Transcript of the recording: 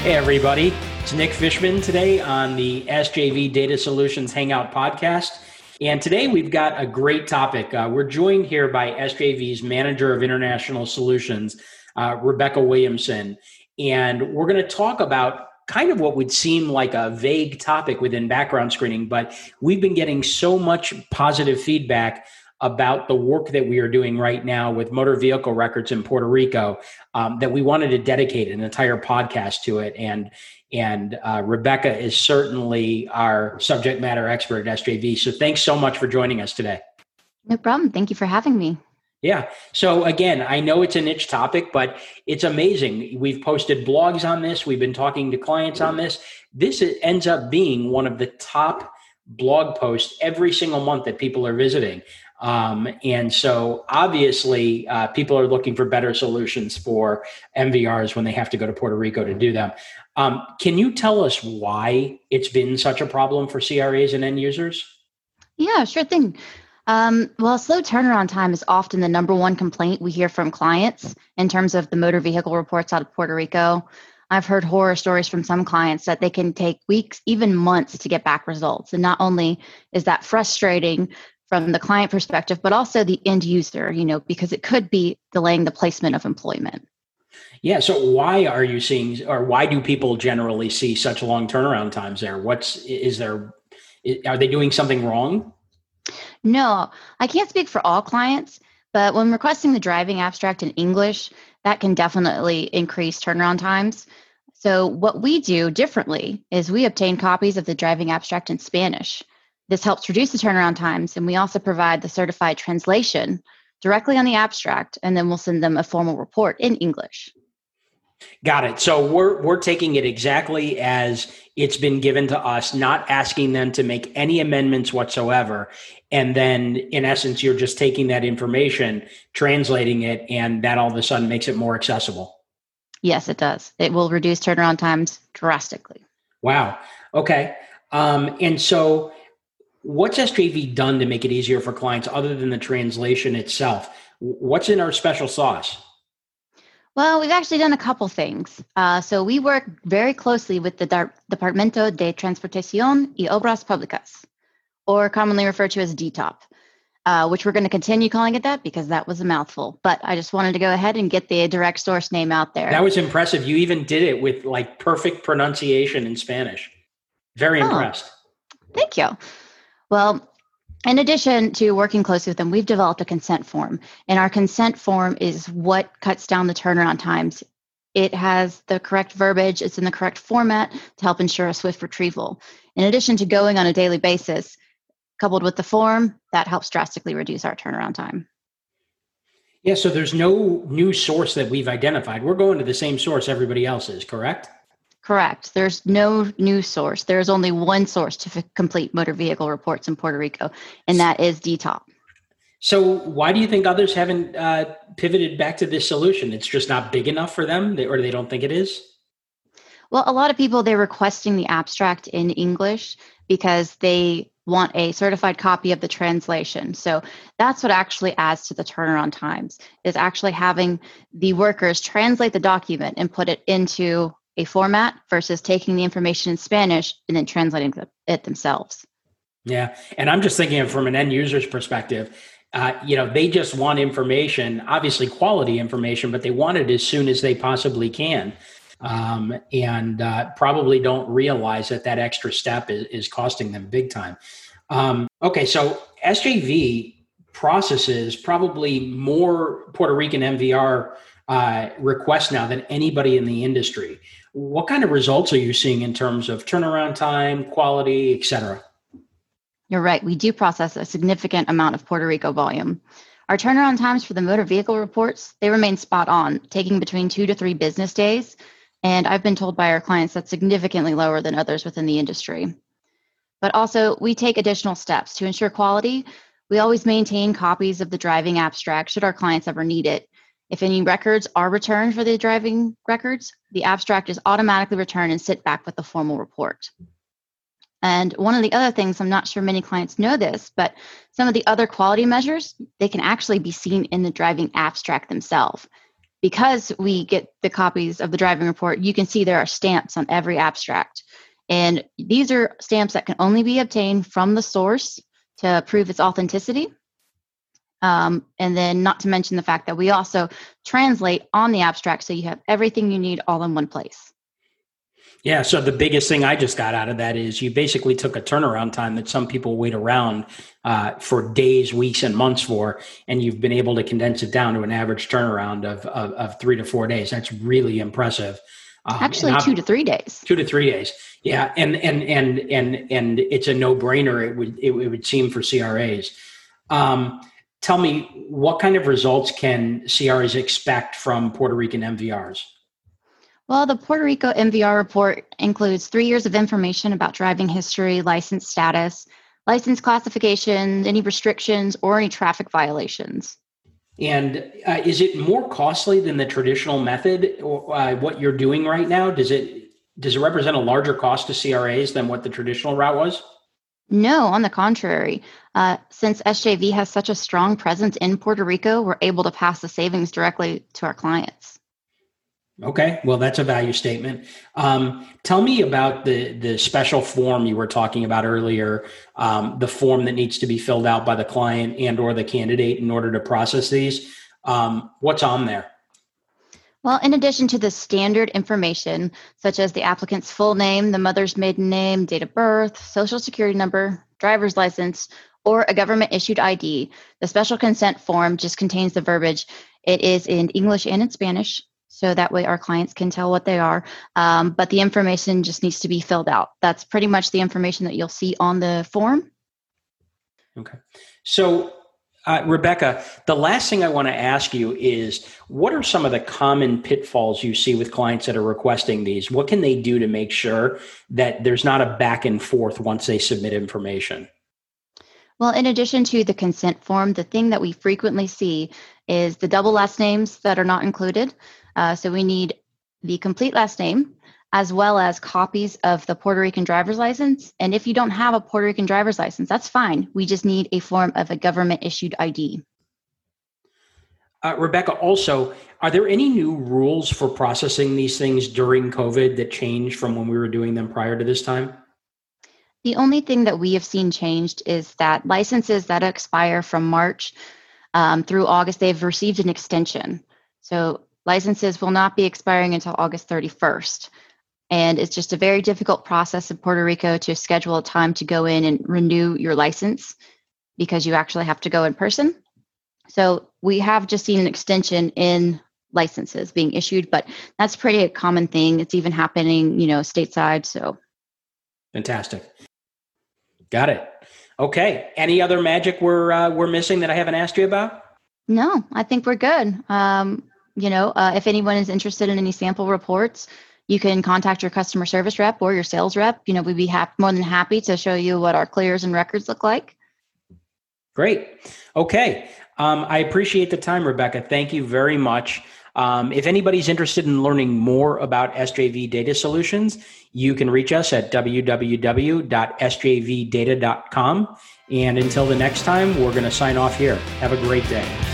Hey, everybody. It's Nick Fishman today on the SJV Data Solutions Hangout podcast. And today we've got a great topic. Uh, we're joined here by SJV's Manager of International Solutions, uh, Rebecca Williamson. And we're going to talk about kind of what would seem like a vague topic within background screening, but we've been getting so much positive feedback about the work that we are doing right now with motor vehicle records in Puerto Rico um, that we wanted to dedicate an entire podcast to it. And and uh, Rebecca is certainly our subject matter expert at SJV. So thanks so much for joining us today. No problem. Thank you for having me. Yeah. So again, I know it's a niche topic, but it's amazing. We've posted blogs on this. We've been talking to clients on this. This ends up being one of the top blog posts every single month that people are visiting. Um, and so obviously, uh, people are looking for better solutions for MVRs when they have to go to Puerto Rico to do them. Um, can you tell us why it's been such a problem for CRAs and end users? Yeah, sure thing. Um, well, slow turnaround time is often the number one complaint we hear from clients in terms of the motor vehicle reports out of Puerto Rico. I've heard horror stories from some clients that they can take weeks, even months to get back results. And not only is that frustrating from the client perspective, but also the end user, you know, because it could be delaying the placement of employment. Yeah. So why are you seeing, or why do people generally see such long turnaround times there? What's, is there, are they doing something wrong? No, I can't speak for all clients, but when requesting the driving abstract in English, that can definitely increase turnaround times. So, what we do differently is we obtain copies of the driving abstract in Spanish. This helps reduce the turnaround times, and we also provide the certified translation directly on the abstract, and then we'll send them a formal report in English. Got it. So we're we're taking it exactly as it's been given to us, not asking them to make any amendments whatsoever. And then in essence, you're just taking that information, translating it, and that all of a sudden makes it more accessible. Yes, it does. It will reduce turnaround times drastically. Wow. Okay. Um, and so what's SJV done to make it easier for clients other than the translation itself? What's in our special sauce? Well, we've actually done a couple things. Uh, so we work very closely with the Dar- Departamento de Transportación y Obras Públicas, or commonly referred to as DTOP, uh, which we're going to continue calling it that because that was a mouthful. But I just wanted to go ahead and get the direct source name out there. That was impressive. You even did it with like perfect pronunciation in Spanish. Very oh, impressed. Thank you. Well, in addition to working closely with them, we've developed a consent form, and our consent form is what cuts down the turnaround times. It has the correct verbiage, it's in the correct format to help ensure a swift retrieval. In addition to going on a daily basis, coupled with the form, that helps drastically reduce our turnaround time. Yeah, so there's no new source that we've identified. We're going to the same source everybody else is, correct? Correct. There's no new source. There's only one source to f- complete motor vehicle reports in Puerto Rico, and that is DTOP. So, why do you think others haven't uh, pivoted back to this solution? It's just not big enough for them, or they don't think it is? Well, a lot of people they're requesting the abstract in English because they want a certified copy of the translation. So that's what actually adds to the turnaround times is actually having the workers translate the document and put it into a format versus taking the information in Spanish and then translating it themselves. Yeah. And I'm just thinking from an end user's perspective. Uh, you know, they just want information, obviously quality information, but they want it as soon as they possibly can. Um, and uh, probably don't realize that that extra step is, is costing them big time. Um, okay, so SJV processes probably more Puerto Rican MVR uh, requests now than anybody in the industry. What kind of results are you seeing in terms of turnaround time, quality, et cetera? You're right. We do process a significant amount of Puerto Rico volume. Our turnaround times for the motor vehicle reports, they remain spot on, taking between two to three business days. And I've been told by our clients that's significantly lower than others within the industry. But also, we take additional steps to ensure quality. We always maintain copies of the driving abstract should our clients ever need it, if any records are returned for the driving records, the abstract is automatically returned and sit back with the formal report. And one of the other things, I'm not sure many clients know this, but some of the other quality measures, they can actually be seen in the driving abstract themselves. because we get the copies of the driving report, you can see there are stamps on every abstract. And these are stamps that can only be obtained from the source to prove its authenticity. Um, and then, not to mention the fact that we also translate on the abstract so you have everything you need all in one place. Yeah. So the biggest thing I just got out of that is you basically took a turnaround time that some people wait around uh, for days, weeks, and months for, and you've been able to condense it down to an average turnaround of, of, of three to four days. That's really impressive. Um, Actually, two to three days. Two to three days. Yeah, and and and and and it's a no brainer. It would it, it, would seem for CRAs. Um, tell me, what kind of results can CRAs expect from Puerto Rican MVRs? Well, the Puerto Rico MVR report includes three years of information about driving history, license status, license classification, any restrictions, or any traffic violations. And uh, is it more costly than the traditional method? Or, uh, what you're doing right now does it does it represent a larger cost to CRAs than what the traditional route was? No, on the contrary. Uh, since SJV has such a strong presence in Puerto Rico, we're able to pass the savings directly to our clients. Okay, well, that's a value statement. Um, tell me about the the special form you were talking about earlier. Um, the form that needs to be filled out by the client and or the candidate in order to process these. Um, what's on there? Well, in addition to the standard information, such as the applicant's full name, the mother's maiden name, date of birth, social security number, driver's license, or a government issued ID, the special consent form just contains the verbiage. It is in English and in Spanish, so that way our clients can tell what they are. Um, but the information just needs to be filled out. That's pretty much the information that you'll see on the form. Okay. So, uh, Rebecca, the last thing I want to ask you is what are some of the common pitfalls you see with clients that are requesting these? What can they do to make sure that there's not a back and forth once they submit information? Well, in addition to the consent form, the thing that we frequently see is the double last names that are not included. Uh, so we need the complete last name as well as copies of the Puerto Rican driver's license. And if you don't have a Puerto Rican driver's license, that's fine. We just need a form of a government issued ID. Uh, Rebecca, also, are there any new rules for processing these things during COVID that changed from when we were doing them prior to this time? The only thing that we have seen changed is that licenses that expire from March um, through August, they've received an extension. So Licenses will not be expiring until August 31st. And it's just a very difficult process in Puerto Rico to schedule a time to go in and renew your license because you actually have to go in person. So we have just seen an extension in licenses being issued, but that's pretty a common thing. It's even happening, you know, stateside. So fantastic. Got it. Okay. Any other magic we're uh, we're missing that I haven't asked you about? No, I think we're good. Um, you know, uh, if anyone is interested in any sample reports, you can contact your customer service rep or your sales rep. You know, we'd be more than happy to show you what our clears and records look like. Great. Okay. Um, I appreciate the time, Rebecca. Thank you very much. Um, if anybody's interested in learning more about SJV Data Solutions, you can reach us at www.sjvdata.com. And until the next time, we're going to sign off here. Have a great day.